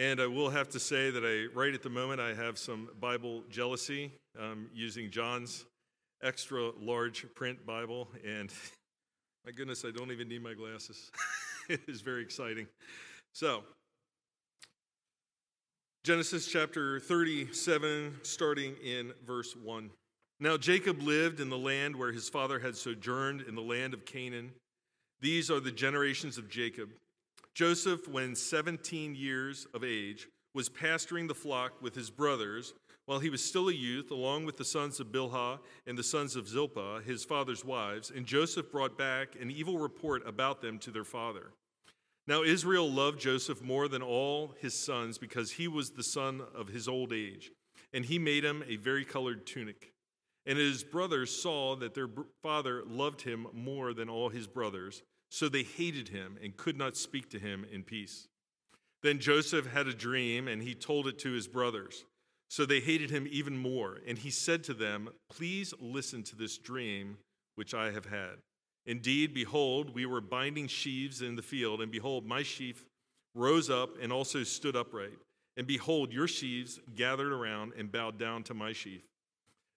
And I will have to say that I, right at the moment, I have some Bible jealousy um, using John's extra large print Bible. And my goodness, I don't even need my glasses. it is very exciting. So, Genesis chapter 37, starting in verse 1. Now Jacob lived in the land where his father had sojourned, in the land of Canaan. These are the generations of Jacob. Joseph, when 17 years of age, was pasturing the flock with his brothers while he was still a youth, along with the sons of Bilhah and the sons of Zilpah, his father's wives. And Joseph brought back an evil report about them to their father. Now Israel loved Joseph more than all his sons because he was the son of his old age, and he made him a very colored tunic. And his brothers saw that their father loved him more than all his brothers, so they hated him and could not speak to him in peace. Then Joseph had a dream, and he told it to his brothers. So they hated him even more. And he said to them, Please listen to this dream which I have had. Indeed, behold, we were binding sheaves in the field, and behold, my sheaf rose up and also stood upright. And behold, your sheaves gathered around and bowed down to my sheaf.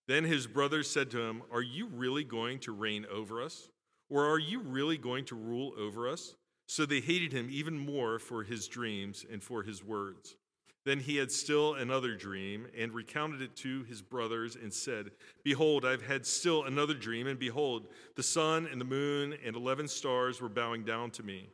Then his brothers said to him, Are you really going to reign over us? Or are you really going to rule over us? So they hated him even more for his dreams and for his words. Then he had still another dream and recounted it to his brothers and said, Behold, I've had still another dream, and behold, the sun and the moon and eleven stars were bowing down to me.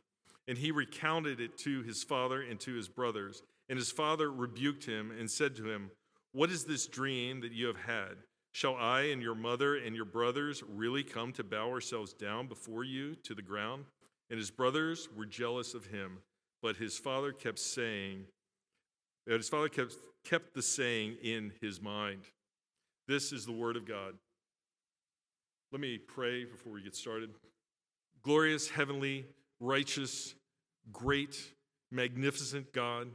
And he recounted it to his father and to his brothers. And his father rebuked him and said to him, What is this dream that you have had? Shall I and your mother and your brothers really come to bow ourselves down before you to the ground? And his brothers were jealous of him, but his father kept saying, his father kept, kept the saying in his mind. This is the word of God. Let me pray before we get started. Glorious, heavenly, righteous, great, magnificent God,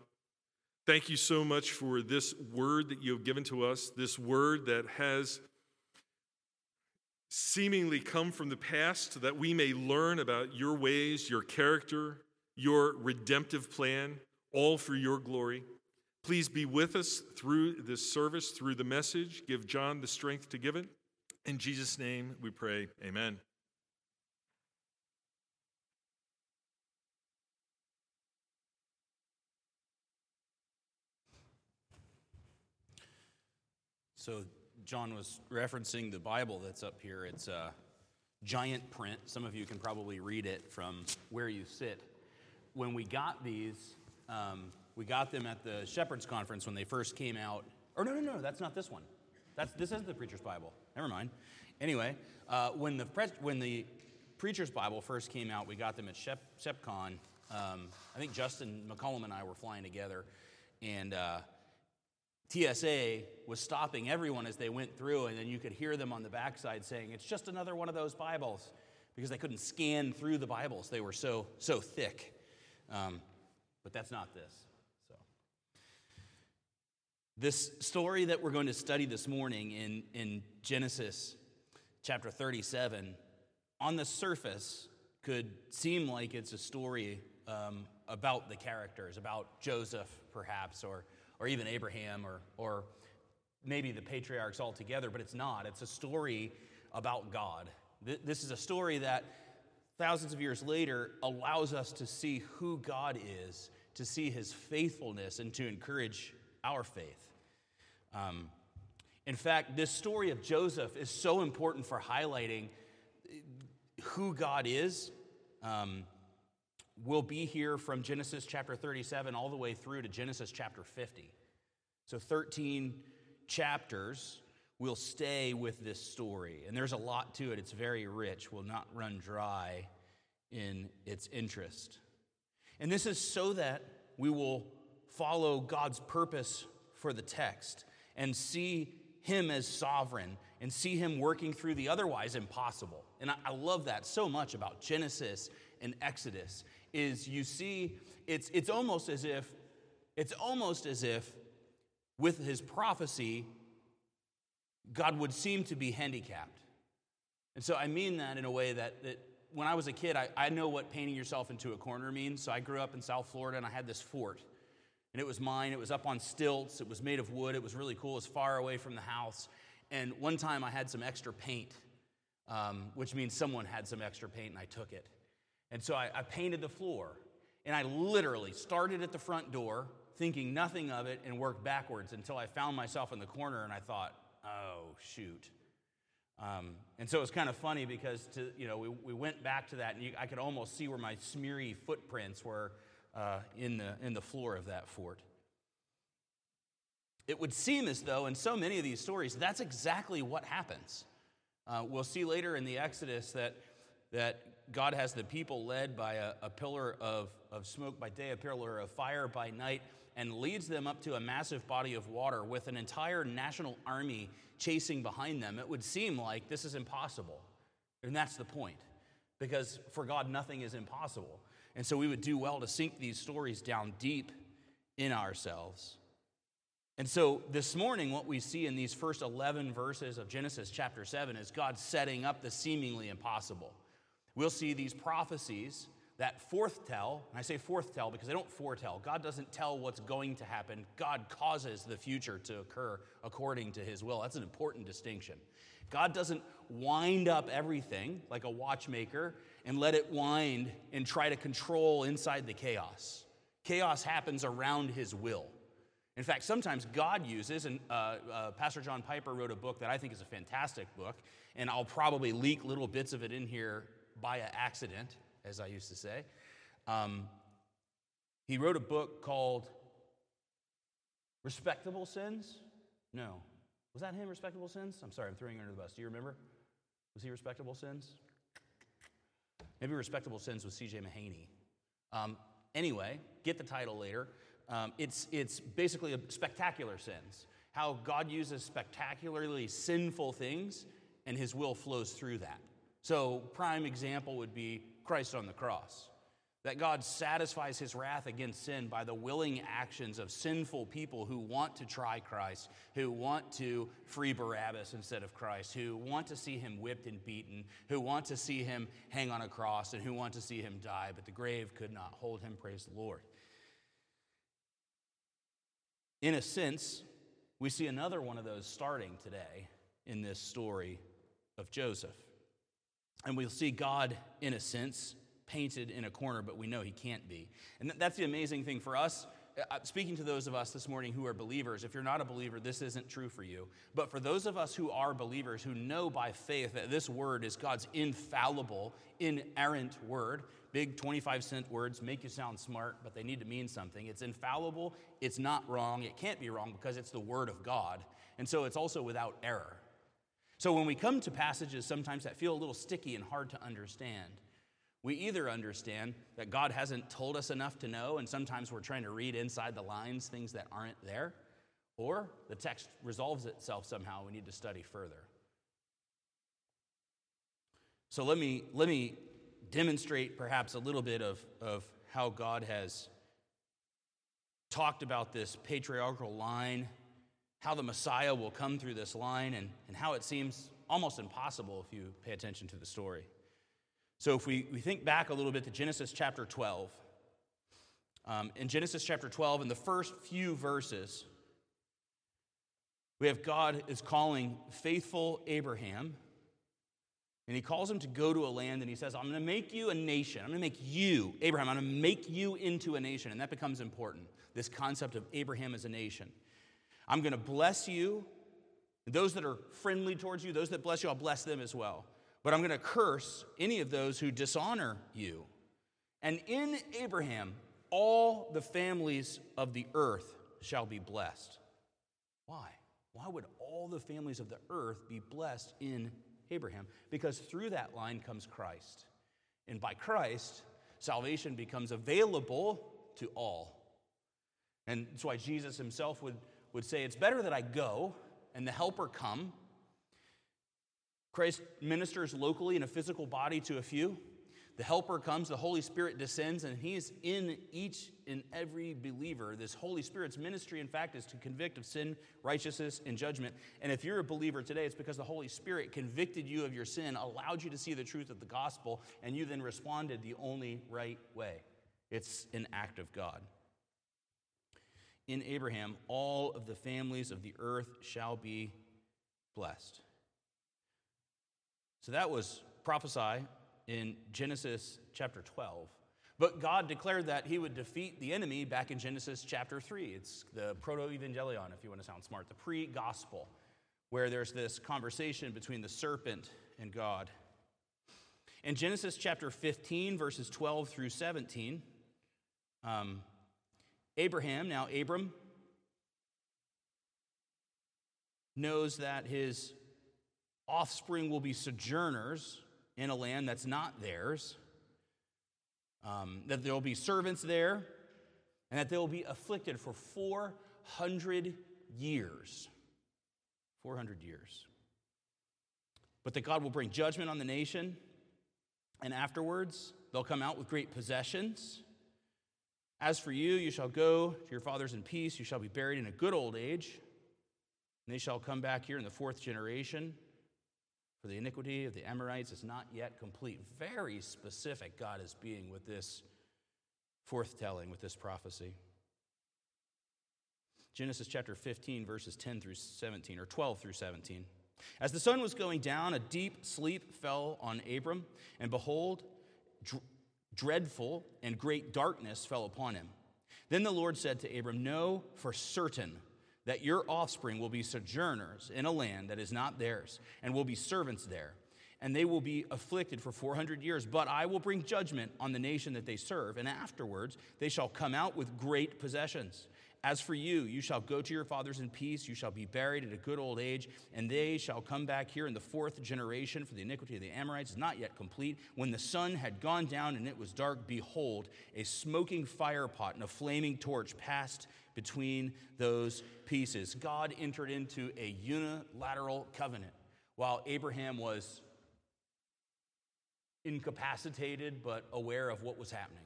thank you so much for this word that you have given to us, this word that has seemingly come from the past that we may learn about your ways, your character, your redemptive plan, all for your glory. Please be with us through this service, through the message. Give John the strength to give it. In Jesus' name we pray. Amen. So, John was referencing the Bible that's up here. It's a giant print. Some of you can probably read it from where you sit. When we got these, um, we got them at the Shepherds Conference when they first came out. Or no, no, no, that's not this one. That's, this is the Preacher's Bible. Never mind. Anyway, uh, when, the when the Preacher's Bible first came out, we got them at Shep- ShepCon. Um, I think Justin McCollum and I were flying together, and uh, TSA was stopping everyone as they went through, and then you could hear them on the backside saying, It's just another one of those Bibles, because they couldn't scan through the Bibles. They were so, so thick. Um, but that's not this. So, This story that we're going to study this morning in, in Genesis chapter 37, on the surface, could seem like it's a story um, about the characters, about Joseph, perhaps, or, or even Abraham, or, or maybe the patriarchs altogether, but it's not. It's a story about God. This is a story that thousands of years later allows us to see who God is, to see his faithfulness, and to encourage our faith. Um, in fact, this story of Joseph is so important for highlighting who God is. Um, we'll be here from Genesis chapter 37 all the way through to Genesis chapter 50. So, 13 chapters will stay with this story. And there's a lot to it, it's very rich, will not run dry in its interest. And this is so that we will follow God's purpose for the text and see him as sovereign and see him working through the otherwise impossible. And I, I love that so much about Genesis and Exodus is you see it's it's almost as if it's almost as if with his prophecy God would seem to be handicapped. And so I mean that in a way that, that when I was a kid, I, I know what painting yourself into a corner means. So I grew up in South Florida and I had this fort And it was mine. It was up on stilts. It was made of wood. It was really cool. It was far away from the house. And one time I had some extra paint, um, which means someone had some extra paint and I took it. And so I, I painted the floor. And I literally started at the front door, thinking nothing of it, and worked backwards until I found myself in the corner and I thought, oh, shoot. Um, and so it was kind of funny because to, you know, we, we went back to that and you, I could almost see where my smeary footprints were uh, in, the, in the floor of that fort. It would seem as though in so many of these stories, that's exactly what happens. Uh, we'll see later in the Exodus that, that God has the people led by a, a pillar of, of smoke by day, a pillar of fire by night, and leads them up to a massive body of water with an entire national army chasing behind them. It would seem like this is impossible. And that's the point, because for God, nothing is impossible. And so we would do well to sink these stories down deep in ourselves. And so this morning, what we see in these first 11 verses of Genesis chapter 7 is God setting up the seemingly impossible. We'll see these prophecies that foretell, and I say foretell because they don't foretell. God doesn't tell what's going to happen, God causes the future to occur according to his will. That's an important distinction. God doesn't wind up everything like a watchmaker and let it wind and try to control inside the chaos. Chaos happens around his will. In fact, sometimes God uses, and uh, uh, Pastor John Piper wrote a book that I think is a fantastic book, and I'll probably leak little bits of it in here by accident as I used to say. Um, he wrote a book called Respectable Sins? No. Was that him, Respectable Sins? I'm sorry, I'm throwing you under the bus. Do you remember? Was he Respectable Sins? Maybe Respectable Sins was C.J. Mahaney. Um, anyway, get the title later. Um, it's, it's basically a spectacular sins. How God uses spectacularly sinful things and his will flows through that. So, prime example would be Christ on the cross. That God satisfies his wrath against sin by the willing actions of sinful people who want to try Christ, who want to free Barabbas instead of Christ, who want to see him whipped and beaten, who want to see him hang on a cross, and who want to see him die, but the grave could not hold him. Praise the Lord. In a sense, we see another one of those starting today in this story of Joseph. And we'll see God, in a sense, painted in a corner, but we know he can't be. And that's the amazing thing for us. Uh, uh, speaking to those of us this morning who are believers, if you're not a believer, this isn't true for you. But for those of us who are believers, who know by faith that this word is God's infallible, inerrant word, big 25 cent words make you sound smart, but they need to mean something. It's infallible, it's not wrong, it can't be wrong because it's the word of God. And so it's also without error. So when we come to passages sometimes that feel a little sticky and hard to understand, we either understand that God hasn't told us enough to know, and sometimes we're trying to read inside the lines things that aren't there, or the text resolves itself somehow. We need to study further. So let me, let me demonstrate perhaps a little bit of, of how God has talked about this patriarchal line how the Messiah will come through this line and, and how it seems almost impossible if you pay attention to the story. So, if we, we think back a little bit to Genesis chapter 12, um, in Genesis chapter 12, in the first few verses, we have God is calling faithful Abraham, and he calls him to go to a land, and he says, I'm going to make you a nation. I'm going to make you, Abraham, I'm going to make you into a nation. And that becomes important this concept of Abraham as a nation. I'm going to bless you. Those that are friendly towards you, those that bless you, I'll bless them as well. But I'm going to curse any of those who dishonor you. And in Abraham, all the families of the earth shall be blessed. Why? Why would all the families of the earth be blessed in Abraham? Because through that line comes Christ. And by Christ, salvation becomes available to all. And that's why Jesus himself would would say, It's better that I go and the helper come. Christ ministers locally in a physical body to a few. The helper comes, the Holy Spirit descends, and he's in each and every believer. This Holy Spirit's ministry, in fact, is to convict of sin, righteousness, and judgment. And if you're a believer today, it's because the Holy Spirit convicted you of your sin, allowed you to see the truth of the gospel, and you then responded the only right way. It's an act of God. In Abraham all of the families of the earth shall be blessed. So that was prophesy in Genesis chapter 12. But God declared that he would defeat the enemy back in Genesis chapter 3. It's the proto evangelion, if you want to sound smart, the pre gospel, where there's this conversation between the serpent and God. In Genesis chapter 15, verses 12 through 17, um, Abraham, now Abram, knows that his offspring will be sojourners in a land that's not theirs, um, that there will be servants there, and that they will be afflicted for 400 years. 400 years. But that God will bring judgment on the nation, and afterwards they'll come out with great possessions. As for you, you shall go to your fathers in peace, you shall be buried in a good old age, and they shall come back here in the fourth generation. For the iniquity of the Amorites is not yet complete. Very specific God is being with this forthtelling, with this prophecy. Genesis chapter 15, verses 10 through 17, or 12 through 17. As the sun was going down, a deep sleep fell on Abram, and behold, dreadful and great darkness fell upon him. Then the Lord said to Abram, Know for certain that your offspring will be sojourners in a land that is not theirs, and will be servants there. And they will be afflicted for 400 years. But I will bring judgment on the nation that they serve, and afterwards they shall come out with great possessions. As for you, you shall go to your fathers in peace. You shall be buried at a good old age, and they shall come back here in the fourth generation, for the iniquity of the Amorites is not yet complete. When the sun had gone down and it was dark, behold, a smoking fire pot and a flaming torch passed between those pieces. God entered into a unilateral covenant while Abraham was incapacitated but aware of what was happening.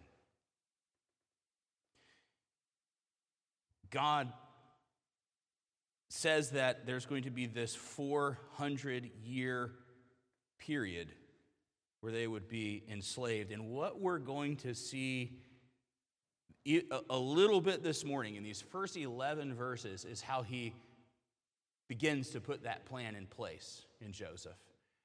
God says that there's going to be this 400 year period where they would be enslaved. And what we're going to see a little bit this morning in these first 11 verses is how he begins to put that plan in place in Joseph.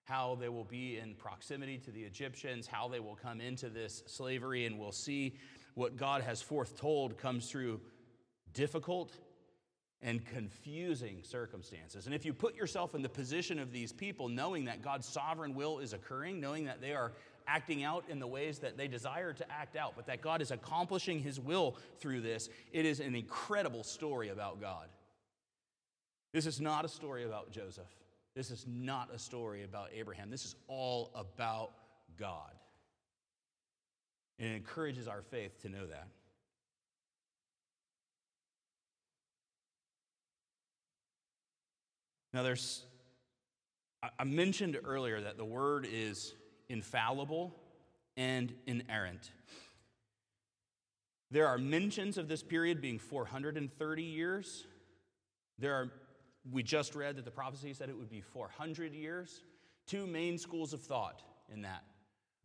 How they will be in proximity to the Egyptians, how they will come into this slavery, and we'll see what God has foretold comes through difficult and confusing circumstances. And if you put yourself in the position of these people, knowing that God's sovereign will is occurring, knowing that they are acting out in the ways that they desire to act out, but that God is accomplishing his will through this. It is an incredible story about God. This is not a story about Joseph. This is not a story about Abraham. This is all about God. And it encourages our faith to know that. Now, there's, I mentioned earlier that the word is infallible and inerrant. There are mentions of this period being 430 years. There are, we just read that the prophecy said it would be 400 years. Two main schools of thought in that.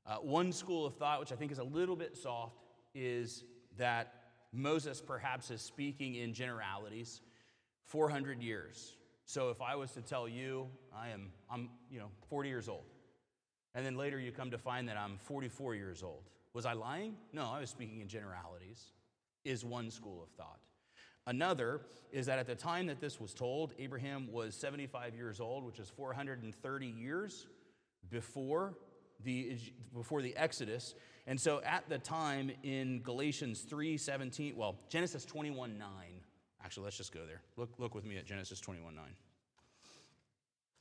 Uh, one school of thought, which I think is a little bit soft, is that Moses perhaps is speaking in generalities 400 years. So if I was to tell you I am I'm you know 40 years old and then later you come to find that I'm 44 years old. Was I lying? No, I was speaking in generalities, is one school of thought. Another is that at the time that this was told, Abraham was 75 years old, which is 430 years before the, before the Exodus. And so at the time in Galatians 3 17, well, Genesis 21 9, actually, let's just go there. Look, look with me at Genesis 21 9.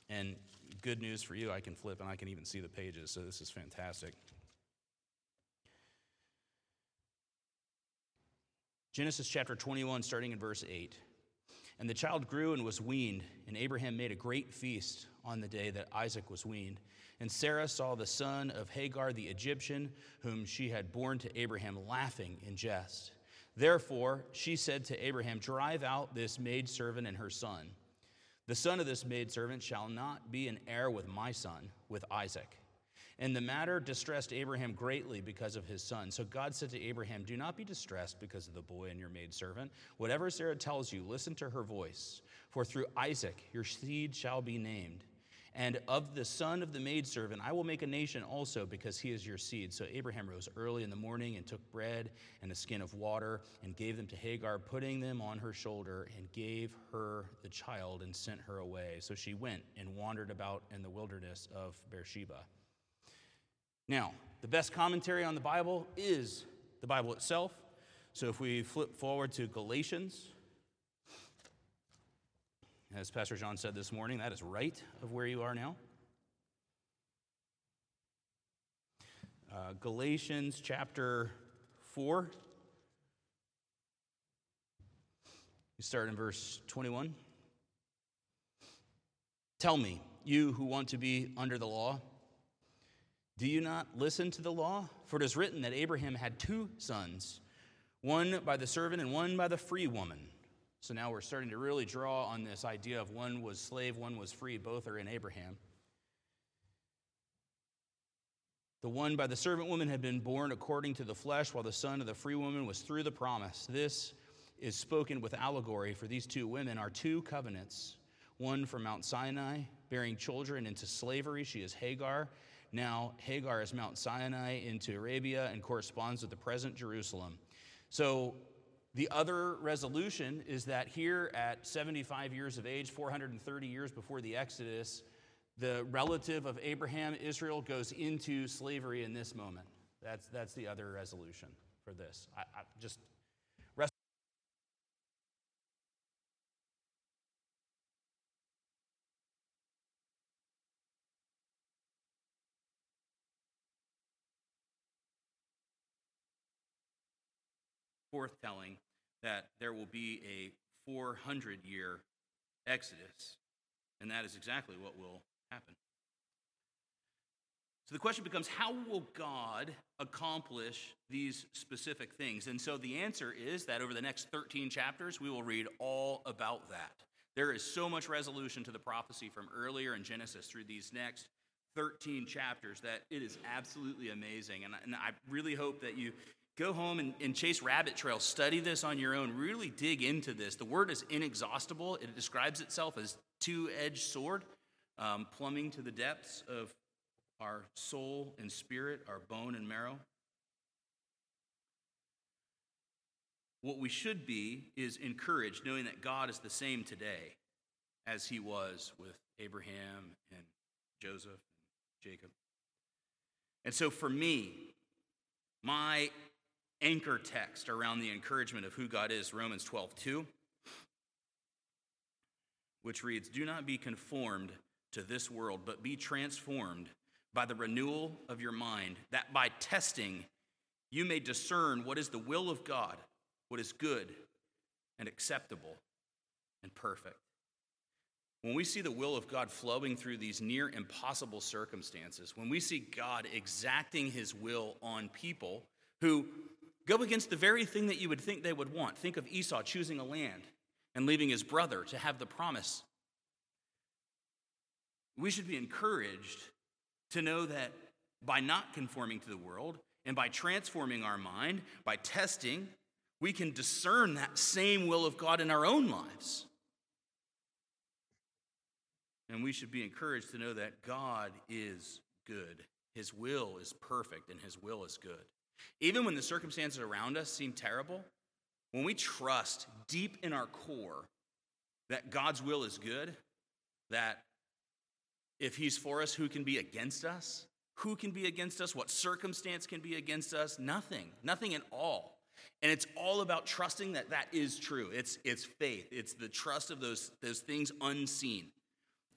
And good news for you, I can flip and I can even see the pages, so this is fantastic. Genesis chapter 21, starting in verse 8. And the child grew and was weaned, and Abraham made a great feast on the day that Isaac was weaned. And Sarah saw the son of Hagar the Egyptian, whom she had borne to Abraham, laughing in jest. Therefore, she said to Abraham, Drive out this maidservant and her son. The son of this maidservant shall not be an heir with my son, with Isaac. And the matter distressed Abraham greatly because of his son. So God said to Abraham, Do not be distressed because of the boy and your maidservant. Whatever Sarah tells you, listen to her voice. For through Isaac your seed shall be named. And of the son of the maidservant, I will make a nation also, because he is your seed. So Abraham rose early in the morning and took bread and a skin of water and gave them to Hagar, putting them on her shoulder, and gave her the child and sent her away. So she went and wandered about in the wilderness of Beersheba. Now, the best commentary on the Bible is the Bible itself. So if we flip forward to Galatians, as Pastor John said this morning, that is right of where you are now. Uh, Galatians chapter 4. You start in verse 21. Tell me, you who want to be under the law, do you not listen to the law? For it is written that Abraham had two sons, one by the servant and one by the free woman. So now we're starting to really draw on this idea of one was slave, one was free. Both are in Abraham. The one by the servant woman had been born according to the flesh, while the son of the free woman was through the promise. This is spoken with allegory, for these two women are two covenants one from Mount Sinai, bearing children into slavery. She is Hagar, now, Hagar is Mount Sinai into Arabia and corresponds with the present Jerusalem. So, the other resolution is that here at 75 years of age, 430 years before the Exodus, the relative of Abraham, Israel, goes into slavery in this moment. That's, that's the other resolution for this. I, I just forthtelling that there will be a 400 year exodus. And that is exactly what will happen. So the question becomes how will God accomplish these specific things? And so the answer is that over the next 13 chapters, we will read all about that. There is so much resolution to the prophecy from earlier in Genesis through these next 13 chapters that it is absolutely amazing. And, I really hope that you Go home and, and, chase rabbit trails. Study this on your own. Really dig into this. The word is inexhaustible. It describes itself as two-edged sword, um, plumbing to the depths of our soul and spirit, our bone and marrow. What we should be is encouraged, knowing that God is the same today as he was with Abraham and Joseph and Jacob. And so for me, my anchor text around the encouragement of who God is, Romans 12, 2, which reads, Do not be conformed to this world, but be transformed by the renewal of your mind, that by testing you may discern what is the will of God, what is good and acceptable and perfect. When we see the will of God flowing through these near impossible circumstances, when we see God exacting his will on people who Go against the very thing that you would think they would want. Think of Esau choosing a land and leaving his brother to have the promise. We should be encouraged to know that by not conforming to the world and by transforming our mind, by testing, we can discern that same will of God in our own lives. And we should be encouraged to know that God is good. His will is perfect and His will is good. Even when the circumstances around us seem terrible, when we trust deep in our core that God's will is good, that if He's for us, who can be against us? Who can be against us? What circumstance can be against us? Nothing, nothing at all. And it's all about trusting that that is true. It's, it's faith, it's the trust of those, those things unseen.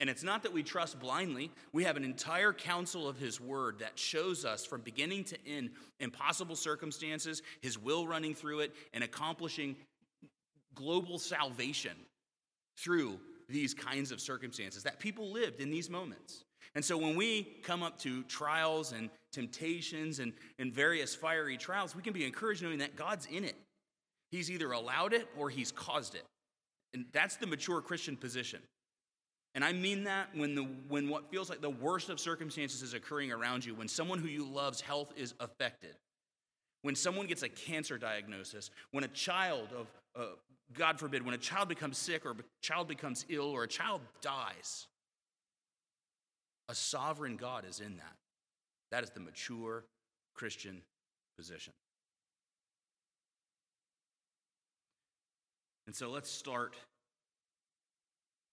And it's not that we trust blindly. We have an entire counsel of His Word that shows us from beginning to end impossible circumstances, His will running through it, and accomplishing global salvation through these kinds of circumstances that people lived in these moments. And so when we come up to trials and temptations and, and various fiery trials, we can be encouraged knowing that God's in it. He's either allowed it or He's caused it. And that's the mature Christian position. And I mean that when, the, when what feels like the worst of circumstances is occurring around you, when someone who you love's health is affected, when someone gets a cancer diagnosis, when a child of, uh, God forbid, when a child becomes sick or a child becomes ill or a child dies, a sovereign God is in that. That is the mature Christian position. And so let's start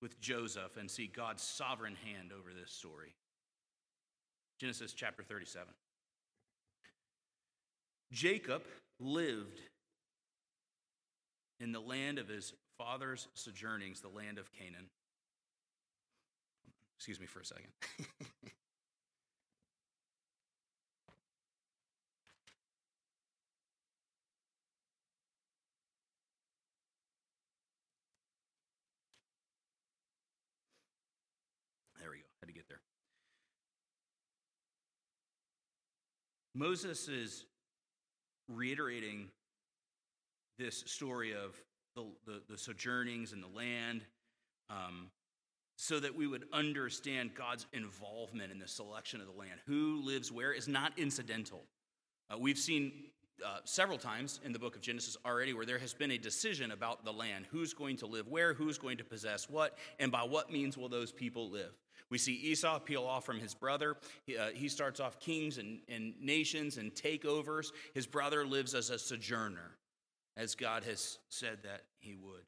with Joseph and see God's sovereign hand over this story. Genesis chapter 37. Jacob lived in the land of his father's sojournings, the land of Canaan. Excuse me for a second. Moses is reiterating this story of the, the, the sojournings in the land um, so that we would understand God's involvement in the selection of the land. Who lives where is not incidental. Uh, we've seen uh, several times in the book of Genesis already where there has been a decision about the land who's going to live where, who's going to possess what, and by what means will those people live. We see Esau peel off from his brother. He, uh, he starts off kings and, and nations and takeovers. His brother lives as a sojourner, as God has said that he would.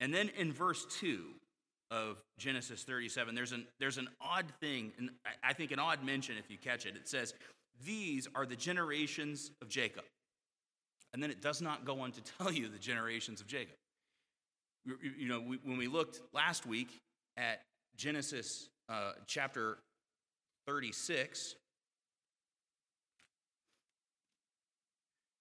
And then in verse 2 of Genesis 37, there's an, there's an odd thing, and I think an odd mention if you catch it. It says, These are the generations of Jacob. And then it does not go on to tell you the generations of Jacob. You know, when we looked last week at Genesis uh, chapter 36.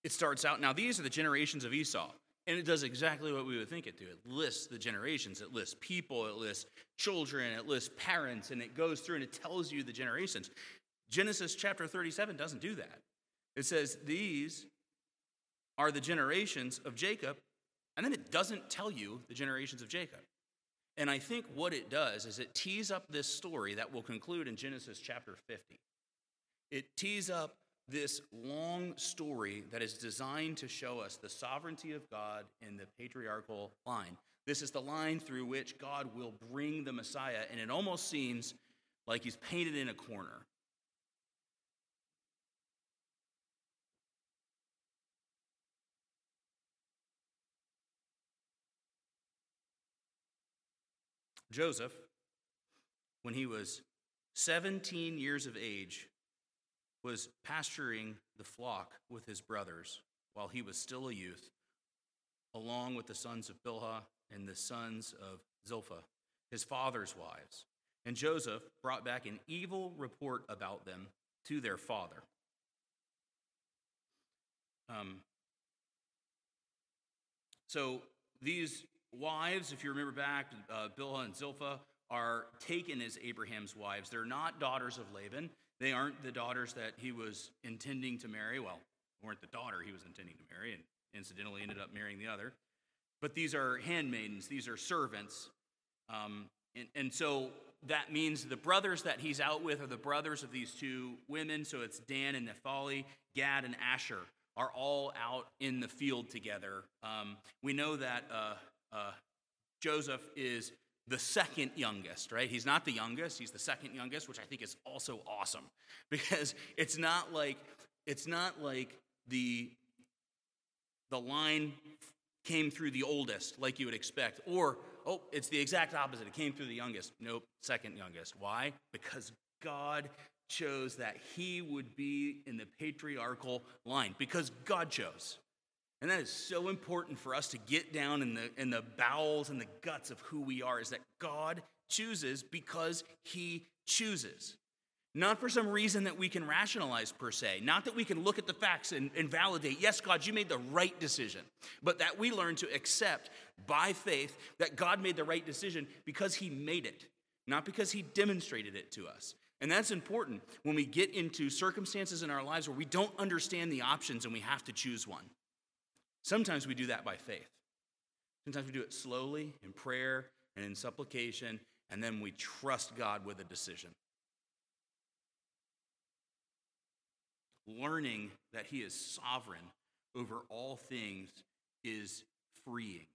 It starts out, now these are the generations of Esau. And it does exactly what we would think it do. It lists the generations, it lists people, it lists children, it lists parents, and it goes through and it tells you the generations. Genesis chapter 37 doesn't do that. It says, These are the generations of Jacob, and then it doesn't tell you the generations of Jacob. And I think what it does is it tees up this story that will conclude in Genesis chapter 50. It tees up this long story that is designed to show us the sovereignty of God in the patriarchal line. This is the line through which God will bring the Messiah, and it almost seems like he's painted in a corner. Joseph, when he was 17 years of age, was pasturing the flock with his brothers while he was still a youth, along with the sons of Bilhah and the sons of Zilpha, his father's wives. And Joseph brought back an evil report about them to their father. Um, so these wives, if you remember back, uh, Bilhah and Zilpha are taken as Abraham's wives. They're not daughters of Laban. They aren't the daughters that he was intending to marry. Well, weren't the daughter he was intending to marry, and incidentally ended up marrying the other. But these are handmaidens, these are servants. Um, and, and so that means the brothers that he's out with are the brothers of these two women. So it's Dan and Naphtali, Gad and Asher are all out in the field together. Um, we know that uh, uh, Joseph is the second youngest, right? He's not the youngest, he's the second youngest, which I think is also awesome because it's not like it's not like the the line came through the oldest like you would expect or oh, it's the exact opposite. It came through the youngest. Nope, second youngest. Why? Because God chose that he would be in the patriarchal line because God chose. And that is so important for us to get down in the, in the bowels and the guts of who we are is that God chooses because he chooses. Not for some reason that we can rationalize per se, not that we can look at the facts and, and validate, yes, God, you made the right decision, but that we learn to accept by faith that God made the right decision because he made it, not because he demonstrated it to us. And that's important when we get into circumstances in our lives where we don't understand the options and we have to choose one. Sometimes we do that by faith. Sometimes we do it slowly in prayer and in supplication, and then we trust God with a decision. Learning that He is sovereign over all things is freeing.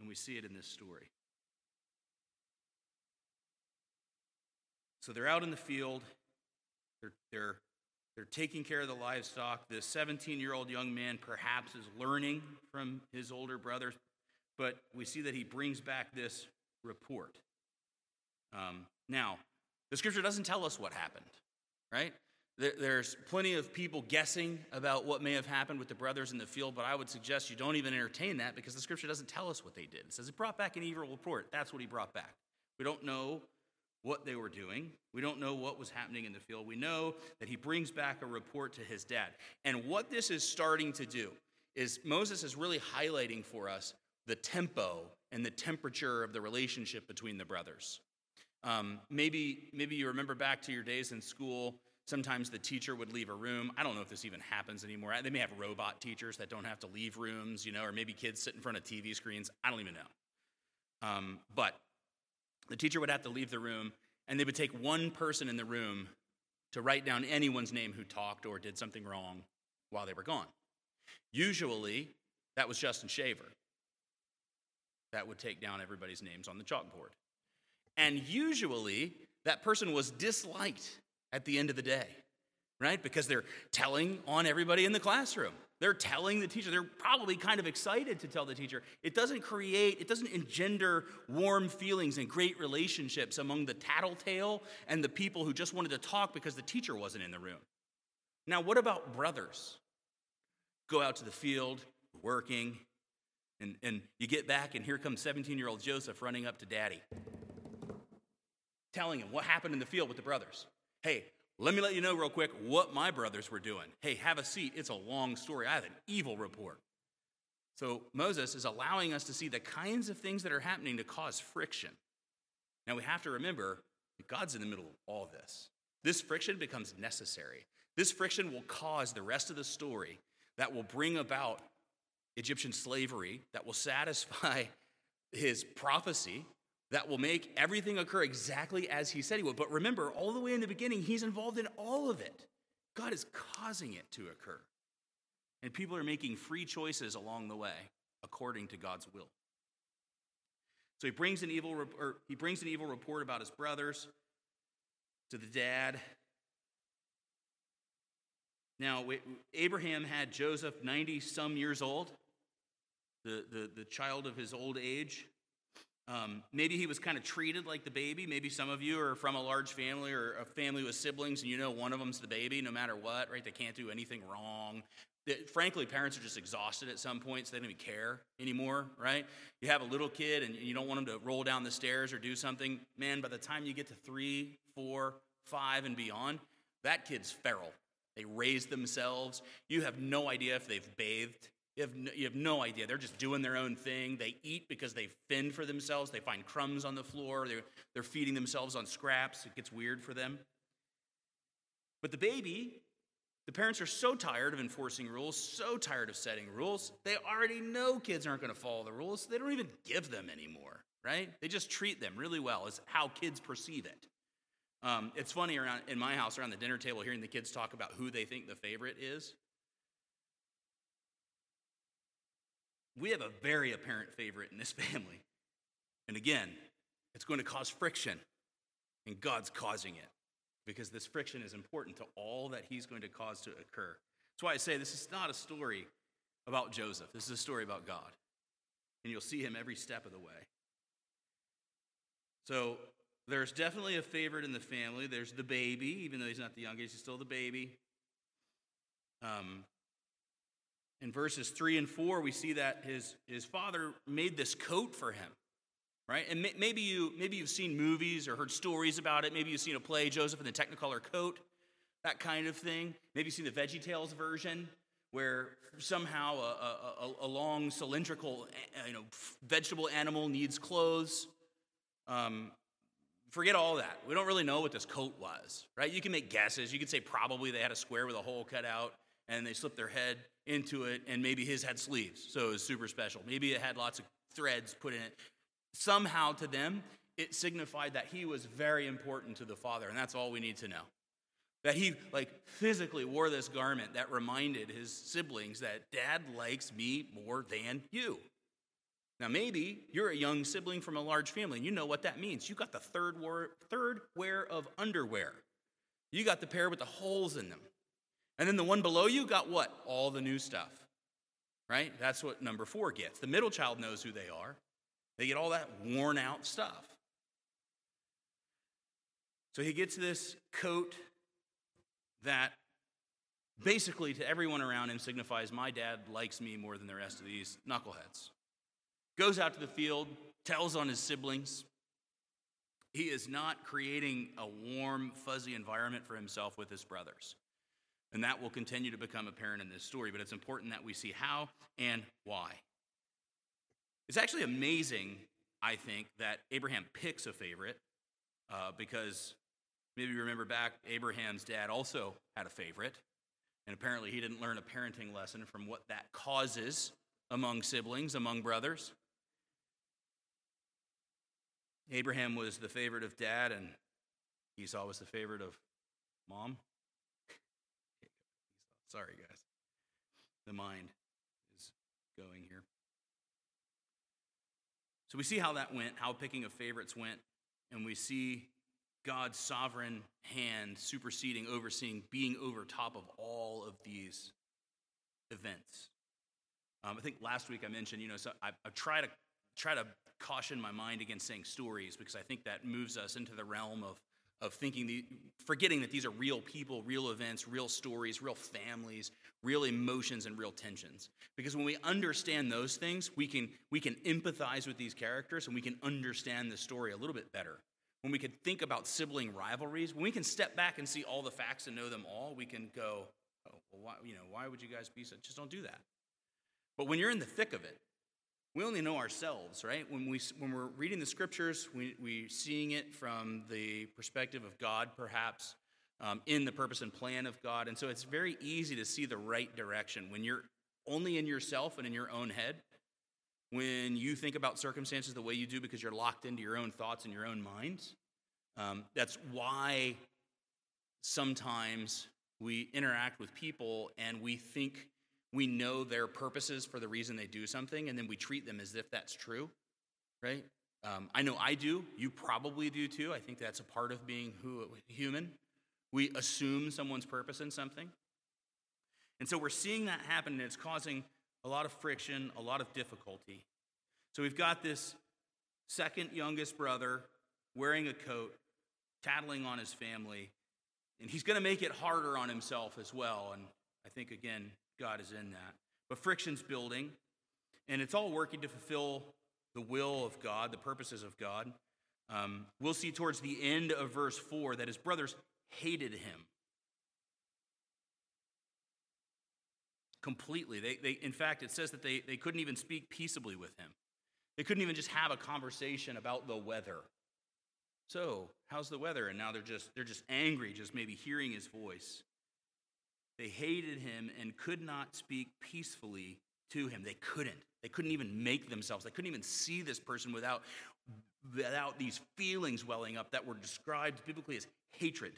And we see it in this story. So they're out in the field, they're, they're, they're taking care of the livestock. The 17 year old young man perhaps is learning from his older brothers, but we see that he brings back this report. Um, now, the scripture doesn't tell us what happened, right? There's plenty of people guessing about what may have happened with the brothers in the field, but I would suggest you don't even entertain that because the scripture doesn't tell us what they did. It says he brought back an evil report. That's what he brought back. We don't know what they were doing. We don't know what was happening in the field. We know that he brings back a report to his dad. And what this is starting to do is Moses is really highlighting for us the tempo and the temperature of the relationship between the brothers. Um, maybe, maybe you remember back to your days in school Sometimes the teacher would leave a room. I don't know if this even happens anymore. They may have robot teachers that don't have to leave rooms, you know, or maybe kids sit in front of TV screens. I don't even know. Um, but the teacher would have to leave the room, and they would take one person in the room to write down anyone's name who talked or did something wrong while they were gone. Usually, that was Justin Shaver. That would take down everybody's names on the chalkboard. And usually, that person was disliked at the end of the day, right? Because they're telling on everybody in the classroom. They're telling the teacher. They're probably kind of excited to tell the teacher. It doesn't create, it doesn't engender warm feelings and great relationships among the tattletale and the people who just wanted to talk because the teacher wasn't in the room. Now, what about brothers? Go out to the field, working, and, and you get back, and here comes 17 year old Joseph running up to daddy, telling him what happened in the field with the brothers. Hey, let me let you know real quick what my brothers were doing. Hey, have a seat. It's a long story. I have an evil report. So Moses is allowing us to see the kinds of things that are happening to cause friction. Now we have to remember that God's in the middle of all this. This friction becomes necessary. This friction will cause the rest of the story that will bring about Egyptian slavery, that will satisfy his prophecy, that will make everything occur exactly as he said he would. But remember, all the way in the beginning, he's involved in all of it. God is causing it to occur. And people are making free choices along the way according to God's will. So he brings an evil or he brings an evil report about his brothers to the dad. Now, Abraham had Joseph 90 some years old, the, the, the child of his old age. Um, maybe he was kind of treated like the baby. Maybe some of you are from a large family or a family with siblings, and you know one of them's the baby no matter what, right? They can't do anything wrong. frankly, parents are just exhausted at some point, so they don't even care anymore, right? You have a little kid and you don't want them to roll down the stairs or do something. Man, by the time you get to three, four, five, and beyond, that kid's feral. They raise themselves. You have no idea if they've bathed. You have, no, you have no idea. They're just doing their own thing. They eat because they fend for themselves. They find crumbs on the floor. They're, they're feeding themselves on scraps. It gets weird for them. But the baby, the parents are so tired of enforcing rules, so tired of setting rules, they already know kids aren't going to follow the rules. They don't even give them anymore, right? They just treat them really well, is how kids perceive it. Um, it's funny around in my house around the dinner table hearing the kids talk about who they think the favorite is. We have a very apparent favorite in this family. And again, it's going to cause friction, and God's causing it because this friction is important to all that He's going to cause to occur. That's why I say this is not a story about Joseph, this is a story about God. And you'll see Him every step of the way. So there's definitely a favorite in the family. There's the baby, even though he's not the youngest, he's still the baby. Um, in verses 3 and 4, we see that his, his father made this coat for him, right? And maybe, you, maybe you've seen movies or heard stories about it. Maybe you've seen a play, Joseph in the Technicolor coat, that kind of thing. Maybe you've seen the Veggie Tales version, where somehow a, a, a long cylindrical you know, vegetable animal needs clothes. Um, forget all that. We don't really know what this coat was, right? You can make guesses. You could say probably they had a square with a hole cut out and they slipped their head into it, and maybe his had sleeves, so it was super special. Maybe it had lots of threads put in it. somehow to them, it signified that he was very important to the father, and that's all we need to know. That he like physically wore this garment that reminded his siblings that dad likes me more than you. Now, maybe you're a young sibling from a large family and you know what that means. You got the third, war, third wear of underwear. You got the pair with the holes in them. And then the one below you got what? All the new stuff. Right? That's what number four gets. The middle child knows who they are, they get all that worn out stuff. So he gets this coat that basically to everyone around him signifies my dad likes me more than the rest of these knuckleheads goes out to the field, tells on his siblings. He is not creating a warm, fuzzy environment for himself with his brothers. And that will continue to become apparent in this story, but it's important that we see how and why. It's actually amazing, I think, that Abraham picks a favorite uh, because maybe you remember back, Abraham's dad also had a favorite. And apparently, he didn't learn a parenting lesson from what that causes among siblings, among brothers. Abraham was the favorite of dad, and Esau was the favorite of mom. Sorry, guys. The mind is going here. So we see how that went, how picking of favorites went, and we see God's sovereign hand superseding, overseeing, being over top of all of these events. Um, I think last week I mentioned, you know, so I, I try to try to caution my mind against saying stories because I think that moves us into the realm of, of thinking, the, forgetting that these are real people, real events, real stories, real families, real emotions, and real tensions. Because when we understand those things, we can, we can empathize with these characters and we can understand the story a little bit better. When we can think about sibling rivalries, when we can step back and see all the facts and know them all, we can go, oh, well, why, you know, why would you guys be so? Just don't do that. But when you're in the thick of it, we only know ourselves, right? When, we, when we're reading the scriptures, we, we're seeing it from the perspective of God, perhaps, um, in the purpose and plan of God. And so it's very easy to see the right direction when you're only in yourself and in your own head. When you think about circumstances the way you do because you're locked into your own thoughts and your own minds. Um, that's why sometimes we interact with people and we think we know their purposes for the reason they do something, and then we treat them as if that's true, right? Um, I know I do. You probably do too. I think that's a part of being who, human. We assume someone's purpose in something. And so we're seeing that happen, and it's causing a lot of friction, a lot of difficulty. So we've got this second youngest brother wearing a coat, tattling on his family, and he's going to make it harder on himself as well. And I think, again, God is in that. But friction's building, and it's all working to fulfill the will of God, the purposes of God. Um, we'll see towards the end of verse 4 that his brothers hated him completely. They, they, in fact, it says that they, they couldn't even speak peaceably with him, they couldn't even just have a conversation about the weather. So, how's the weather? And now they're just they're just angry, just maybe hearing his voice. They hated him and could not speak peacefully to him. They couldn't. They couldn't even make themselves. They couldn't even see this person without, without these feelings welling up that were described biblically as hatred.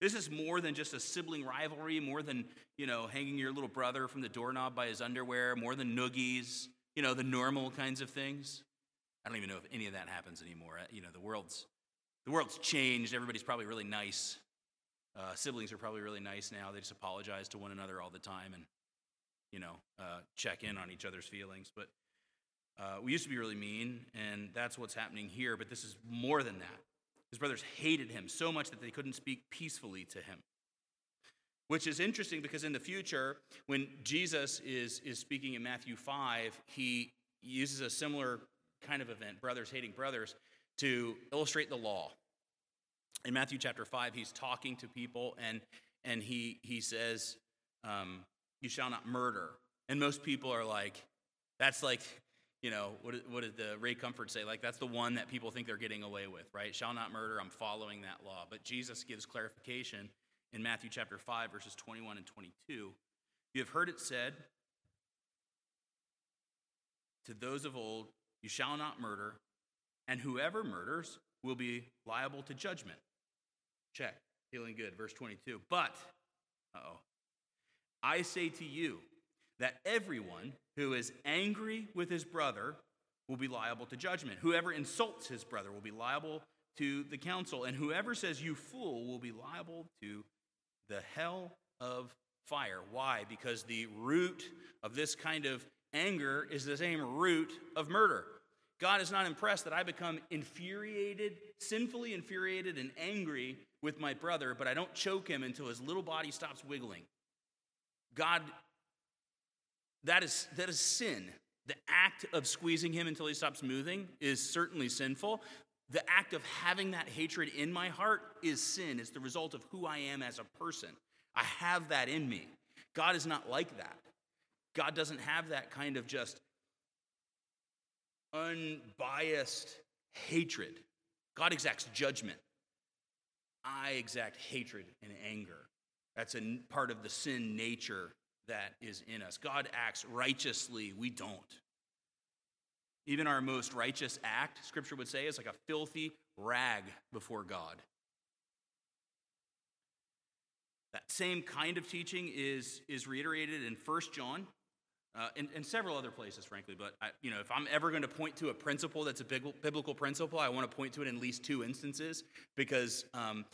This is more than just a sibling rivalry, more than, you know, hanging your little brother from the doorknob by his underwear, more than noogies, you know, the normal kinds of things. I don't even know if any of that happens anymore. You know, the world's the world's changed. Everybody's probably really nice. Uh, siblings are probably really nice now. They just apologize to one another all the time and, you know, uh, check in on each other's feelings. But uh, we used to be really mean, and that's what's happening here. But this is more than that. His brothers hated him so much that they couldn't speak peacefully to him. Which is interesting because in the future, when Jesus is, is speaking in Matthew 5, he uses a similar kind of event, brothers hating brothers, to illustrate the law in Matthew chapter 5, he's talking to people and, and he, he says, um, You shall not murder. And most people are like, That's like, you know, what, what did the Ray Comfort say? Like, that's the one that people think they're getting away with, right? Shall not murder. I'm following that law. But Jesus gives clarification in Matthew chapter 5, verses 21 and 22. You have heard it said to those of old, You shall not murder, and whoever murders will be liable to judgment. Check. Feeling good. Verse 22. But, uh oh, I say to you that everyone who is angry with his brother will be liable to judgment. Whoever insults his brother will be liable to the council, and whoever says you fool will be liable to the hell of fire. Why? Because the root of this kind of anger is the same root of murder. God is not impressed that I become infuriated, sinfully infuriated and angry with my brother, but I don't choke him until his little body stops wiggling. God, that is, that is sin. The act of squeezing him until he stops moving is certainly sinful. The act of having that hatred in my heart is sin. It's the result of who I am as a person. I have that in me. God is not like that. God doesn't have that kind of just unbiased hatred. God exacts judgment. I exact hatred and anger. That's a part of the sin nature that is in us. God acts righteously, we don't. Even our most righteous act, scripture would say, is like a filthy rag before God. That same kind of teaching is, is reiterated in 1 John uh, and, and, several other places, frankly. But I, you know, if I'm ever going to point to a principle that's a biblical principle, I want to point to it in at least two instances because um,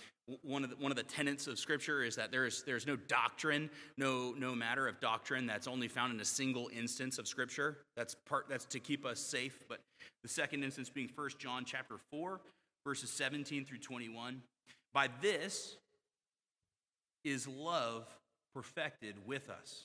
one of the, one of the tenets of Scripture is that there's there's no doctrine, no no matter of doctrine that's only found in a single instance of Scripture. That's part that's to keep us safe. But the second instance being First John chapter four, verses 17 through 21. By this is love perfected with us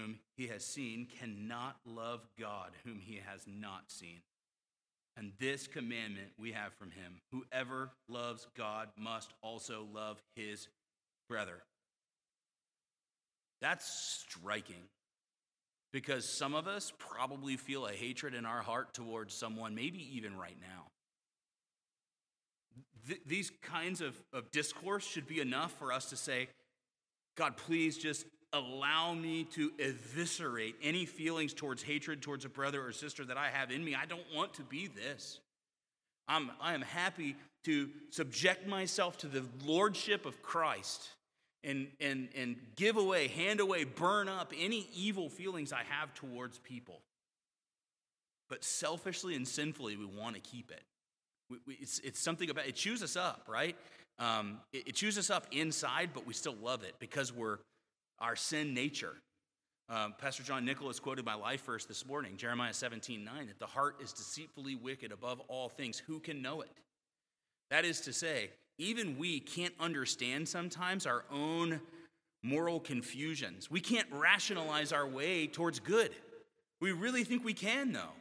whom he has seen cannot love God, whom he has not seen. And this commandment we have from him whoever loves God must also love his brother. That's striking because some of us probably feel a hatred in our heart towards someone, maybe even right now. Th- these kinds of, of discourse should be enough for us to say, God, please just allow me to eviscerate any feelings towards hatred towards a brother or sister that I have in me. I don't want to be this. I'm, I am happy to subject myself to the lordship of Christ and, and, and give away, hand away, burn up any evil feelings I have towards people. But selfishly and sinfully, we want to keep it. We, we, it's, it's something about it chews us up, right? Um, it, it chews us up inside, but we still love it because we're our sin nature. Um, Pastor John Nicholas quoted my life verse this morning, Jeremiah 17 9, that the heart is deceitfully wicked above all things. Who can know it? That is to say, even we can't understand sometimes our own moral confusions. We can't rationalize our way towards good. We really think we can, though.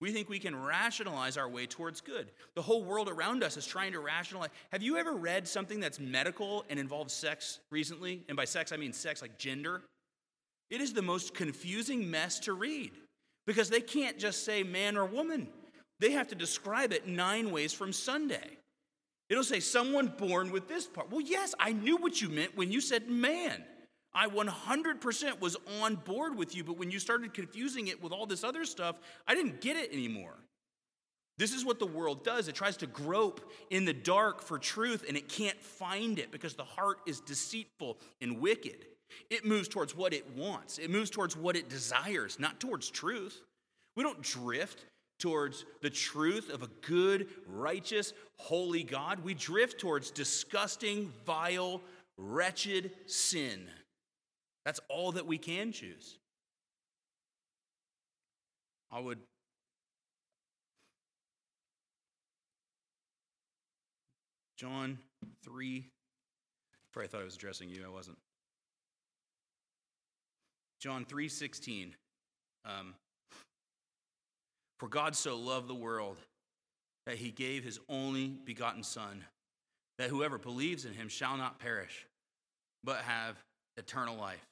We think we can rationalize our way towards good. The whole world around us is trying to rationalize. Have you ever read something that's medical and involves sex recently? And by sex, I mean sex like gender. It is the most confusing mess to read because they can't just say man or woman, they have to describe it nine ways from Sunday. It'll say someone born with this part. Well, yes, I knew what you meant when you said man. I 100% was on board with you, but when you started confusing it with all this other stuff, I didn't get it anymore. This is what the world does. It tries to grope in the dark for truth and it can't find it because the heart is deceitful and wicked. It moves towards what it wants, it moves towards what it desires, not towards truth. We don't drift towards the truth of a good, righteous, holy God. We drift towards disgusting, vile, wretched sin. That's all that we can choose. I would John 3 probably thought I was addressing you, I wasn't. John 3:16 um, For God so loved the world that he gave his only begotten Son, that whoever believes in him shall not perish, but have eternal life.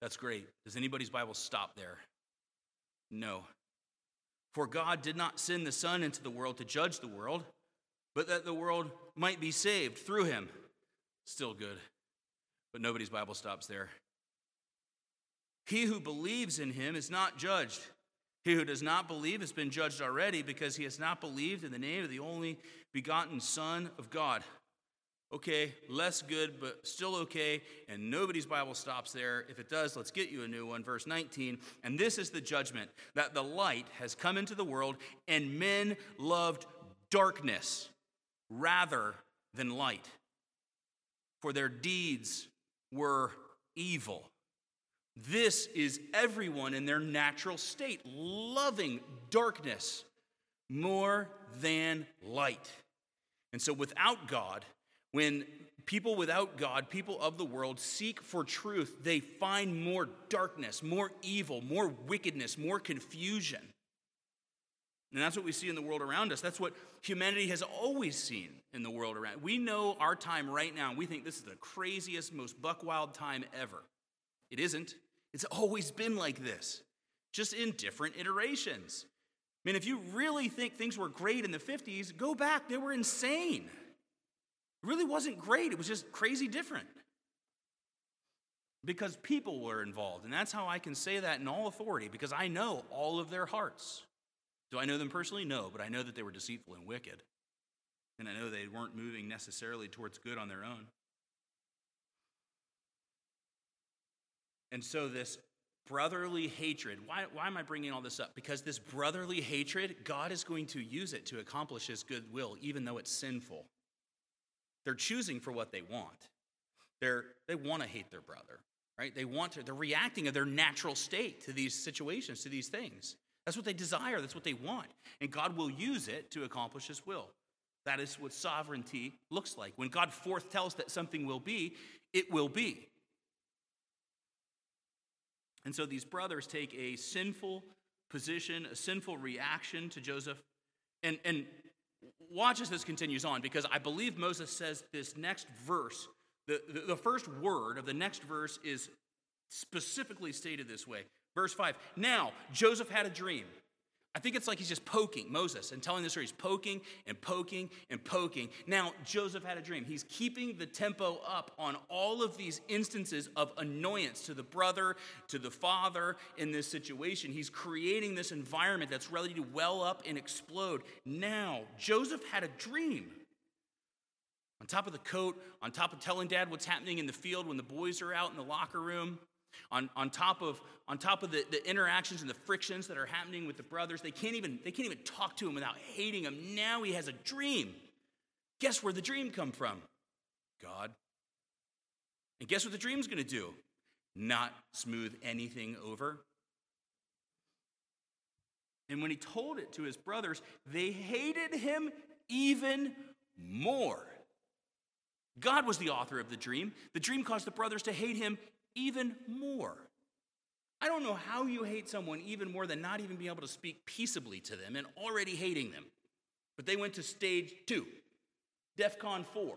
That's great. Does anybody's Bible stop there? No. For God did not send the Son into the world to judge the world, but that the world might be saved through him. Still good. But nobody's Bible stops there. He who believes in him is not judged. He who does not believe has been judged already because he has not believed in the name of the only begotten Son of God. Okay, less good, but still okay. And nobody's Bible stops there. If it does, let's get you a new one. Verse 19. And this is the judgment that the light has come into the world, and men loved darkness rather than light, for their deeds were evil. This is everyone in their natural state, loving darkness more than light. And so, without God, when people without God, people of the world, seek for truth, they find more darkness, more evil, more wickedness, more confusion. And that's what we see in the world around us. That's what humanity has always seen in the world around. We know our time right now. and We think this is the craziest, most buck wild time ever. It isn't. It's always been like this, just in different iterations. I mean, if you really think things were great in the 50s, go back. They were insane. It really wasn't great, it was just crazy different. Because people were involved. And that's how I can say that in all authority, because I know all of their hearts. Do I know them personally? No, but I know that they were deceitful and wicked. And I know they weren't moving necessarily towards good on their own. And so, this brotherly hatred, why, why am I bringing all this up? Because this brotherly hatred, God is going to use it to accomplish his good will, even though it's sinful. They're choosing for what they want. They're, they want to hate their brother, right? They want to, they're reacting of their natural state to these situations, to these things. That's what they desire, that's what they want. And God will use it to accomplish his will. That is what sovereignty looks like. When God forth tells that something will be, it will be. And so these brothers take a sinful position, a sinful reaction to Joseph. And, and watch as this continues on, because I believe Moses says this next verse, the, the, the first word of the next verse is specifically stated this way. Verse 5 Now, Joseph had a dream. I think it's like he's just poking Moses and telling the story. He's poking and poking and poking. Now, Joseph had a dream. He's keeping the tempo up on all of these instances of annoyance to the brother, to the father in this situation. He's creating this environment that's ready to well up and explode. Now, Joseph had a dream. On top of the coat, on top of telling dad what's happening in the field when the boys are out in the locker room, on, on top of, on top of the, the interactions and the frictions that are happening with the brothers, they can't, even, they can't even talk to him without hating him. Now he has a dream. Guess where the dream come from? God. And guess what the dream's going to do? Not smooth anything over. And when he told it to his brothers, they hated him even more. God was the author of the dream. The dream caused the brothers to hate him even more. I don't know how you hate someone even more than not even being able to speak peaceably to them and already hating them. But they went to stage two, DEF CON 4.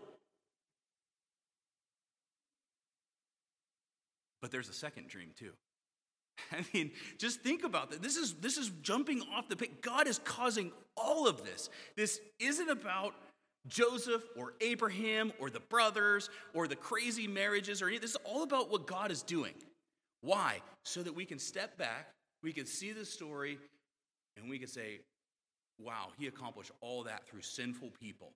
But there's a second dream too. I mean, just think about that. This is this is jumping off the pit. God is causing all of this. This isn't about Joseph or Abraham or the brothers or the crazy marriages or any, this is all about what God is doing. Why? So that we can step back, we can see the story, and we can say, wow, he accomplished all that through sinful people.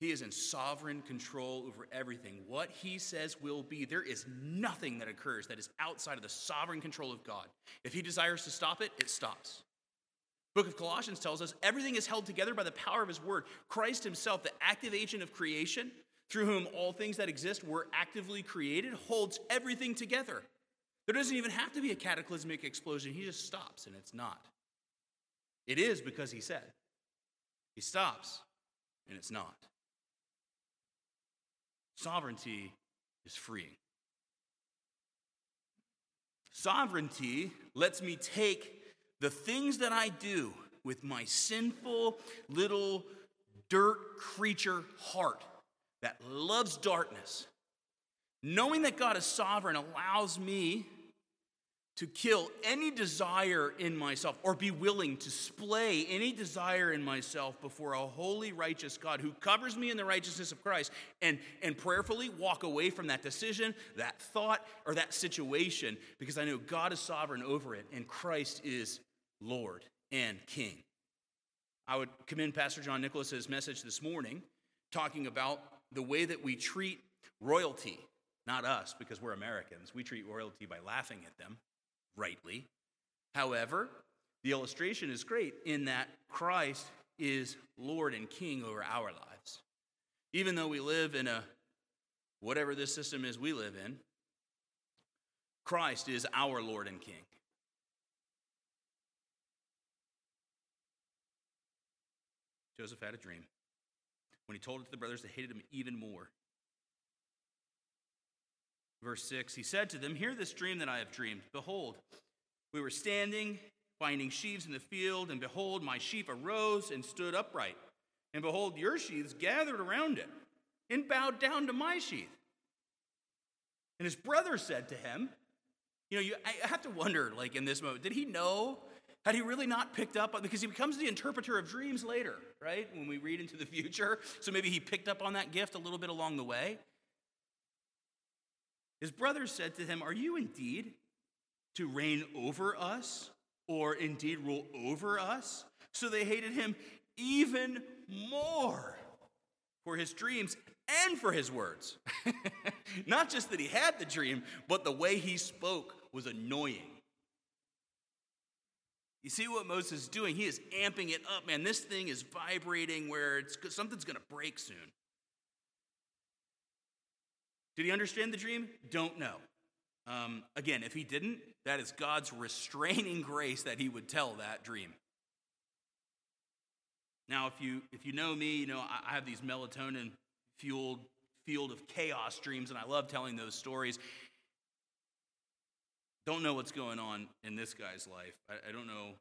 He is in sovereign control over everything. What he says will be. There is nothing that occurs that is outside of the sovereign control of God. If he desires to stop it, it stops. Book of Colossians tells us everything is held together by the power of his word. Christ himself, the active agent of creation, through whom all things that exist were actively created, holds everything together. There doesn't even have to be a cataclysmic explosion. He just stops, and it's not. It is because he said. He stops, and it's not. Sovereignty is freeing. Sovereignty lets me take the things that I do with my sinful little dirt creature heart that loves darkness, knowing that God is sovereign allows me to kill any desire in myself or be willing to splay any desire in myself before a holy, righteous God who covers me in the righteousness of Christ and, and prayerfully walk away from that decision, that thought, or that situation because I know God is sovereign over it and Christ is Lord and King. I would commend Pastor John Nicholas's message this morning talking about the way that we treat royalty. Not us, because we're Americans. We treat royalty by laughing at them rightly. However, the illustration is great in that Christ is Lord and King over our lives. Even though we live in a whatever this system is we live in, Christ is our Lord and King. Joseph had a dream. When he told it to the brothers, they hated him even more. Verse 6 He said to them, Hear this dream that I have dreamed. Behold, we were standing, finding sheaves in the field, and behold, my sheep arose and stood upright. And behold, your sheaves gathered around it and bowed down to my sheath. And his brother said to him, You know, you, I have to wonder, like in this moment, did he know? Had he really not picked up because he becomes the interpreter of dreams later, right? When we read into the future. So maybe he picked up on that gift a little bit along the way. His brothers said to him, Are you indeed to reign over us, or indeed rule over us? So they hated him even more for his dreams and for his words. Not just that he had the dream, but the way he spoke was annoying. You see what Moses is doing? He is amping it up, man. This thing is vibrating where it's, something's going to break soon. Did he understand the dream? Don't know. Um, again, if he didn't, that is God's restraining grace that he would tell that dream. Now, if you if you know me, you know I have these melatonin fueled field of chaos dreams, and I love telling those stories. Don't know what's going on in this guy's life. I, I don't know,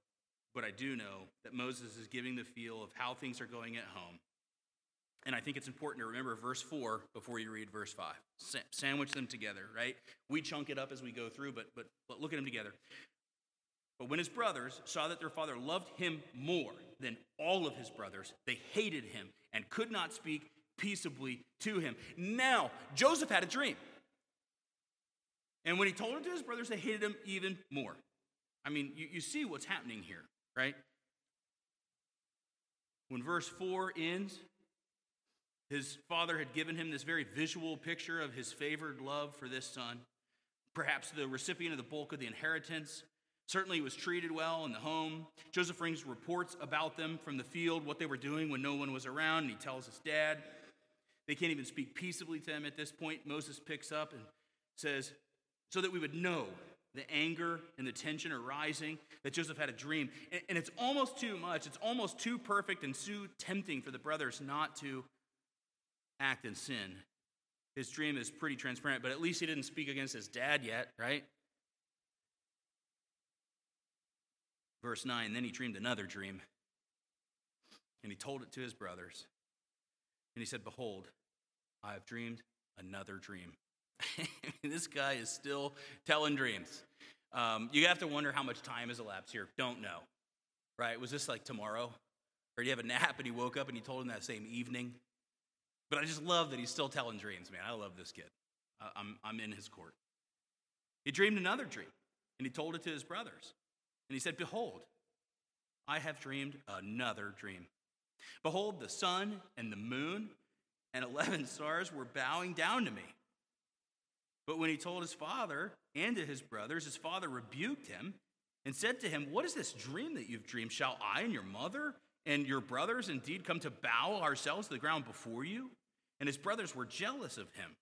but I do know that Moses is giving the feel of how things are going at home. And I think it's important to remember verse 4 before you read verse 5. Sa- sandwich them together, right? We chunk it up as we go through, but, but, but look at them together. But when his brothers saw that their father loved him more than all of his brothers, they hated him and could not speak peaceably to him. Now, Joseph had a dream. And when he told it to his brothers, they hated him even more. I mean, you, you see what's happening here, right? When verse 4 ends, his father had given him this very visual picture of his favored love for this son. Perhaps the recipient of the bulk of the inheritance. Certainly was treated well in the home. Joseph brings reports about them from the field, what they were doing when no one was around, and he tells his dad. They can't even speak peaceably to him at this point. Moses picks up and says, So that we would know the anger and the tension are rising, that Joseph had a dream. And it's almost too much. It's almost too perfect and too tempting for the brothers not to act in sin. His dream is pretty transparent, but at least he didn't speak against his dad yet, right? Verse 9 Then he dreamed another dream, and he told it to his brothers. And he said, Behold, I have dreamed another dream. this guy is still telling dreams. Um, you have to wonder how much time has elapsed here. Don't know. Right? Was this like tomorrow? Or do you have a nap and he woke up and he told him that same evening? But I just love that he's still telling dreams, man. I love this kid. I'm, I'm in his court. He dreamed another dream, and he told it to his brothers. And he said, Behold, I have dreamed another dream. Behold, the sun and the moon and 11 stars were bowing down to me. But when he told his father and to his brothers, his father rebuked him and said to him, What is this dream that you've dreamed? Shall I and your mother and your brothers indeed come to bow ourselves to the ground before you? And his brothers were jealous of him,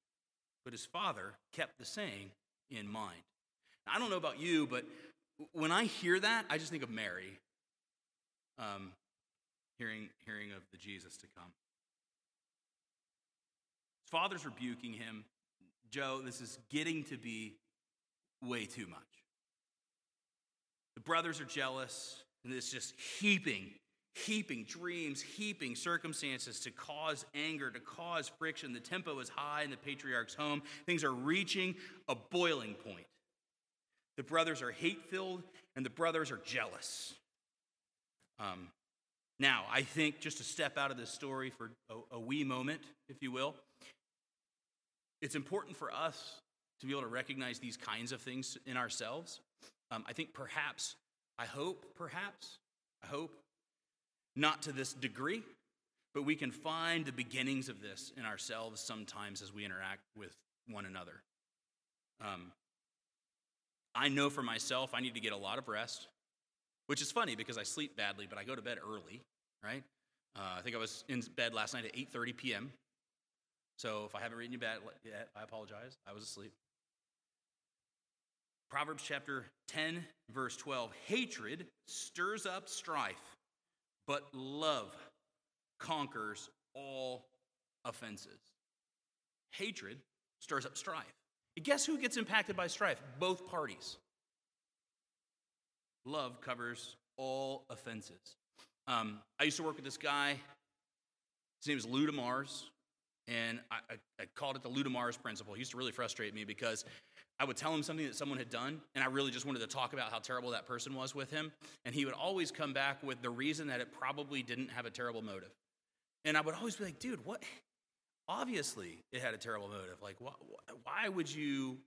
but his father kept the saying in mind. Now, I don't know about you, but when I hear that, I just think of Mary, um, hearing, hearing of the Jesus to come. His father's rebuking him. Joe, this is getting to be way too much. The brothers are jealous. And it's just heaping, heaping dreams, heaping circumstances to cause anger, to cause friction. The tempo is high in the patriarch's home. Things are reaching a boiling point. The brothers are hate filled and the brothers are jealous. Um, now, I think just to step out of this story for a, a wee moment, if you will, it's important for us to be able to recognize these kinds of things in ourselves. Um, I think perhaps, I hope, perhaps, I hope, not to this degree, but we can find the beginnings of this in ourselves sometimes as we interact with one another. Um, I know for myself, I need to get a lot of rest, which is funny because I sleep badly, but I go to bed early, right? Uh, I think I was in bed last night at 8:30 p.m. So if I haven't read you bad yet, I apologize. I was asleep. Proverbs chapter 10, verse 12 Hatred stirs up strife, but love conquers all offenses. Hatred stirs up strife. And guess who gets impacted by strife? Both parties. Love covers all offenses. Um, I used to work with this guy. His name is Lou DeMars, and I, I, I called it the Lou principle. He used to really frustrate me because I would tell him something that someone had done, and I really just wanted to talk about how terrible that person was with him. And he would always come back with the reason that it probably didn't have a terrible motive. And I would always be like, dude, what? Obviously, it had a terrible motive. Like, why, why would you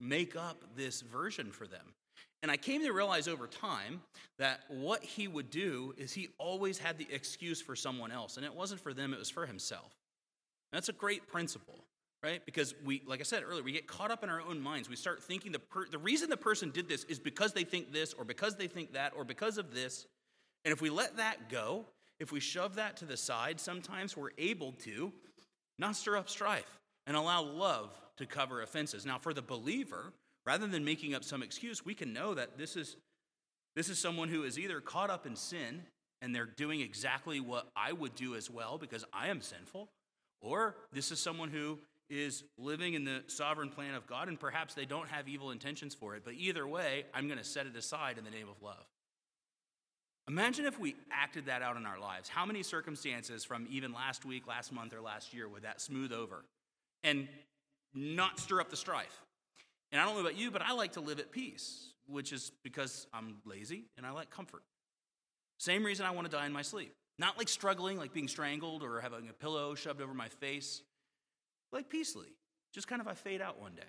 make up this version for them? And I came to realize over time that what he would do is he always had the excuse for someone else. And it wasn't for them, it was for himself. That's a great principle right? Because we, like I said earlier, we get caught up in our own minds. We start thinking the, per- the reason the person did this is because they think this, or because they think that, or because of this. And if we let that go, if we shove that to the side, sometimes we're able to not stir up strife and allow love to cover offenses. Now, for the believer, rather than making up some excuse, we can know that this is this is someone who is either caught up in sin and they're doing exactly what I would do as well because I am sinful, or this is someone who is living in the sovereign plan of God, and perhaps they don't have evil intentions for it. But either way, I'm going to set it aside in the name of love. Imagine if we acted that out in our lives. How many circumstances from even last week, last month, or last year would that smooth over and not stir up the strife? And I don't know about you, but I like to live at peace, which is because I'm lazy and I like comfort. Same reason I want to die in my sleep. Not like struggling, like being strangled or having a pillow shoved over my face, like peacefully. Just kind of I fade out one day.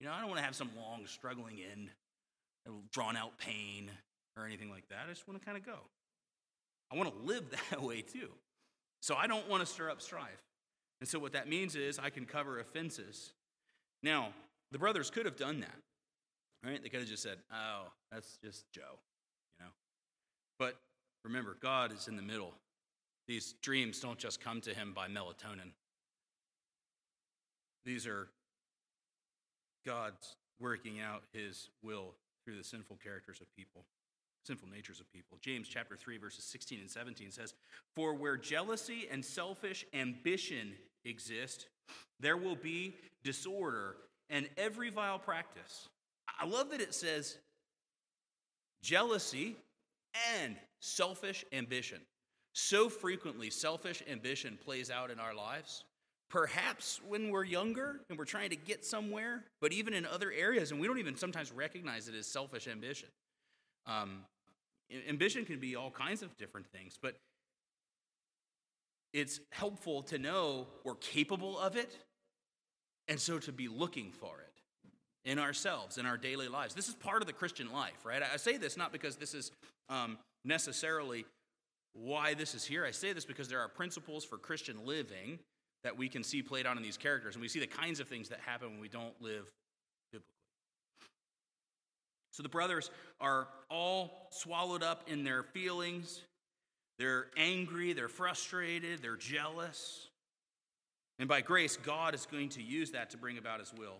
You know, I don't want to have some long struggling end, drawn out pain or anything like that. I just want to kind of go. I want to live that way too. So I don't want to stir up strife. And so what that means is I can cover offenses. Now, the brothers could have done that. Right? They could have just said, "Oh, that's just Joe," you know. But remember, God is in the middle. These dreams don't just come to him by melatonin. These are God's working out his will through the sinful characters of people, sinful natures of people. James chapter 3 verses 16 and 17 says, "For where jealousy and selfish ambition exist, there will be disorder and every vile practice." I love that it says jealousy and selfish ambition. So frequently, selfish ambition plays out in our lives perhaps when we're younger and we're trying to get somewhere, but even in other areas, and we don't even sometimes recognize it as selfish ambition. Um, ambition can be all kinds of different things, but it's helpful to know we're capable of it, and so to be looking for it in ourselves, in our daily lives. This is part of the Christian life, right? I say this not because this is um, necessarily why this is here. I say this because there are principles for Christian living that we can see played out in these characters, and we see the kinds of things that happen when we don't live biblically. So the brothers are all swallowed up in their feelings. They're angry, they're frustrated, they're jealous. And by grace, God is going to use that to bring about his will.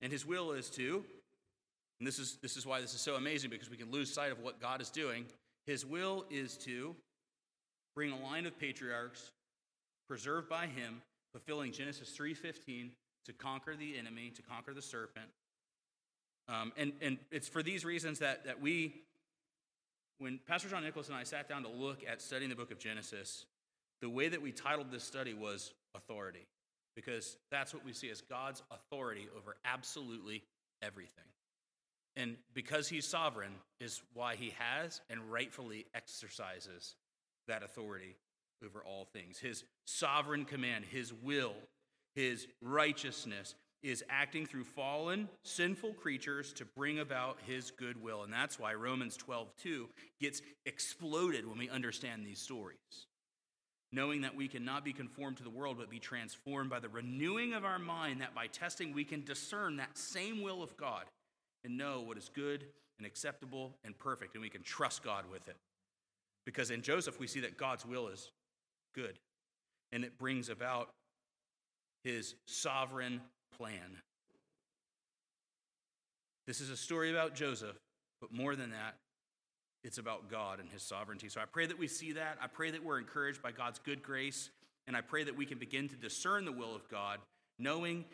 And his will is to, and this is, this is why this is so amazing because we can lose sight of what God is doing. His will is to bring a line of patriarchs preserved by him, fulfilling Genesis 3:15 to conquer the enemy, to conquer the serpent. Um, and, and it's for these reasons that, that we when Pastor John Nicholas and I sat down to look at studying the book of Genesis, the way that we titled this study was authority, because that's what we see as God's authority over absolutely everything. And because he's sovereign, is why he has and rightfully exercises that authority over all things. His sovereign command, his will, his righteousness is acting through fallen, sinful creatures to bring about his goodwill. And that's why Romans 12, 2 gets exploded when we understand these stories. Knowing that we cannot be conformed to the world, but be transformed by the renewing of our mind, that by testing we can discern that same will of God and know what is good and acceptable and perfect, and we can trust God with it. Because in Joseph, we see that God's will is good, and it brings about his sovereign plan. This is a story about Joseph, but more than that, it's about God and his sovereignty. So I pray that we see that. I pray that we're encouraged by God's good grace, and I pray that we can begin to discern the will of God, knowing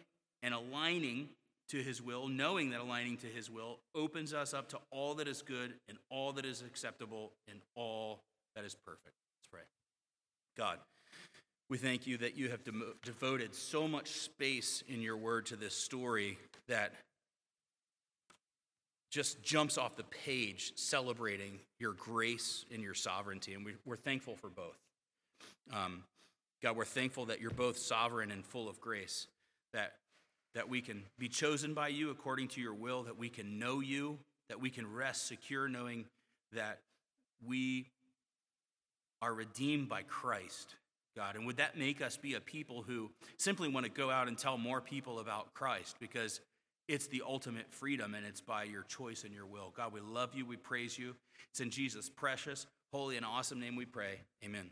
and aligning to his will, knowing that aligning to his will opens us up to all that is good and all that is acceptable and all that is perfect. Let's pray. God, we thank you that you have de- devoted so much space in your word to this story that just jumps off the page celebrating your grace and your sovereignty. And we, are thankful for both. Um, God, we're thankful that you're both sovereign and full of grace, that, that we can be chosen by you according to your will, that we can know you, that we can rest secure knowing that we are redeemed by Christ God? And would that make us be a people who simply want to go out and tell more people about Christ because it's the ultimate freedom and it's by your choice and your will? God, we love you. We praise you. It's in Jesus' precious, holy, and awesome name we pray. Amen.